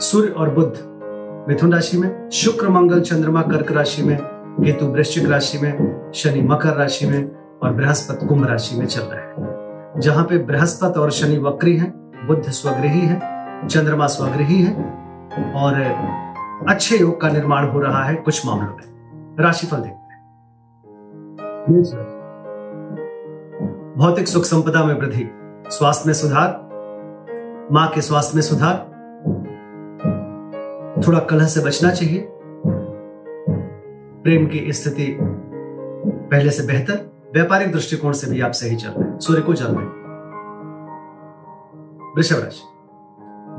सूर्य और बुद्ध मिथुन राशि में शुक्र मंगल चंद्रमा कर्क राशि में केतु वृश्चिक राशि में शनि मकर राशि में और बृहस्पति कुंभ राशि में चल रहे हैं। जहाँ पे बृहस्पति और शनि वक्री हैं बुद्ध स्वगृही है चंद्रमा स्वगृही है और अच्छे योग का निर्माण हो रहा है कुछ मामलों में। राशिफल देखते हैं। भौतिक सुख संपदा में वृद्धि स्वास्थ्य में सुधार माँ के स्वास्थ्य में सुधार थोड़ा कलह से बचना चाहिए। प्रेम की स्थिति पहले से बेहतर, व्यापारिक दृष्टिकोण से भी आप सही चल रहे हैं। सूर्य को जल रहे वृषभ राशि।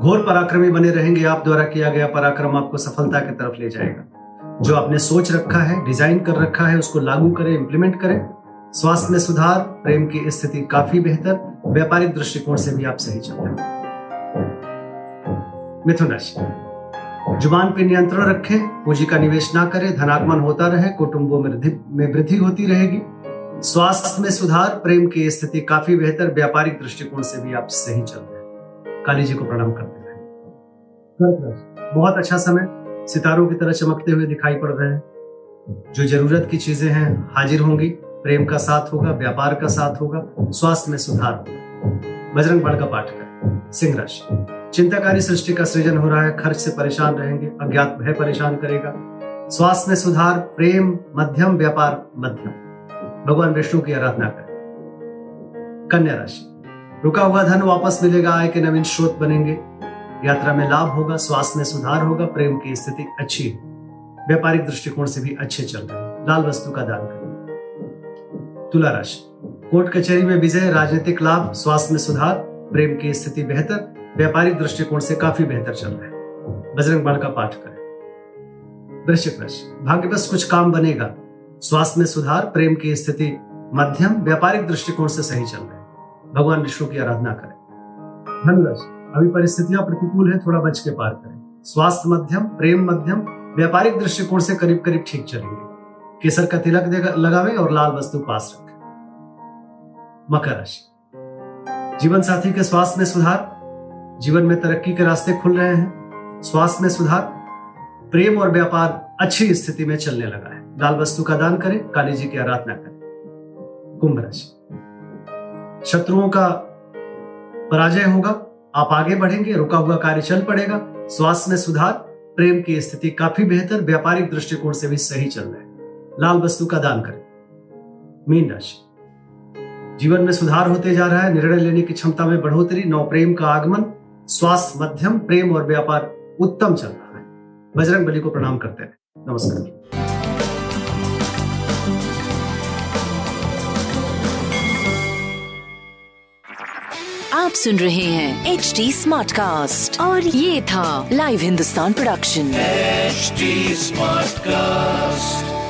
घोर पराक्रमी बने रहेंगे, आप द्वारा किया गया पराक्रम आपको सफलता की तरफ़ ले जाएगा। जो आपने सोच रखा है, डिज़ाइन कर रखा है, उसको लागू करें इंप्लीमेंट करें। स्वास्थ्य में सुधार, प्रेम की स्थिति काफ़ी बेहतर, व्यापारिक दृष्टिकोण से भी आप सही चल रहे हैं। मिथुन राशि। ज़ुबान पे नियंत्रण रखें, पूंजी का निवेश ना करें धनागमन होता रहे, कुटुंबों में वृद्धि होती रहेगी। स्वास्थ्य में सुधार, प्रेम की स्थिति काफ़ी बेहतर, व्यापारिक दृष्टिकोण से भी आप सही चल रहे हैं। काली जी को प्रणाम करते रहे। बहुत अच्छा समय, सितारों की तरह चमकते हुए दिखाई पड़ रहे हैं। जो ज़रूरत की चीज़ें हैं, हाजिर होंगी। प्रेम का साथ होगा, व्यापार का साथ होगा, स्वास्थ्य में सुधार होगा। बजरंग बाण का पाठ करें। सिंह राशि। चिंताकारी सृष्टि का सृजन हो रहा है, खर्च से परेशान रहेंगे, अज्ञात भय परेशान करेगा। स्वास्थ्य में सुधार, प्रेम, मध्यम, व्यापार, मध्यम। भगवान विष्णु की आराधना करें। कन्या राशि। रुका हुआ धन वापस मिलेगा, आय के नवीन स्रोत बनेंगे। यात्रा में लाभ होगा, स्वास्थ्य में सुधार होगा, प्रेम की स्थिति अच्छी है। व्यापारिक दृष्टिकोण से भी अच्छे चल रहे हैं। लाल वस्तु का दान करें। तुला राशि। कोर्ट कचहरी में विजय, राजनीतिक लाभ, स्वास्थ्य में सुधार, प्रेम की स्थिति बेहतर व्यापारिक दृष्टिकोण से काफ़ी बेहतर चल रहा है। बजरंग बाण का पाठ करें। वृश्चिक राशि भाग्यवश कुछ काम बनेगा। स्वास्थ्य में सुधार, प्रेम की स्थिति, मध्यम, व्यापारिक दृष्टिकोण से सही चल रहे हैं। भगवान विष्णु की आराधना करें। धन राशि अभी परिस्थितियाँ प्रतिकूल है, थोड़ा बच के पार करें। स्वास्थ्य मध्यम, प्रेम मध्यम, व्यापारिक दृष्टिकोण से करीब करीब ठीक चलेंगे। केसर का तिलक लगावे और लाल वस्तु पास रखें। मकर राशि जीवन साथी के स्वास्थ्य में सुधार जीवन में तरक्की के रास्ते खुल रहे हैं, स्वास्थ्य में सुधार, प्रेम और व्यापार अच्छी स्थिति में चलने लगा है। लाल वस्तु का दान करें, काली जी की आराधना करें। कुंभ राशि। शत्रुओं का पराजय होगा, आप आगे बढ़ेंगे, रुका हुआ कार्य चल पड़ेगा, स्वास्थ्य में सुधार, प्रेम की स्थिति काफ़ी बेहतर, व्यापारिक दृष्टिकोण से भी सही चल रहा है। लाल वस्तु का दान करें। मीन राशि। जीवन में सुधार होते जा रहा है, निर्णय लेने की क्षमता में बढ़ोतरी नौ प्रेम का आगमन स्वास्थ्य मध्यम प्रेम और व्यापार उत्तम चल रहा है। बजरंग बली को प्रणाम करते हैं। नमस्कार। आप सुन रहे हैं एच डी स्मार्ट कास्ट और ये था live Hindustan production smart Smartcast.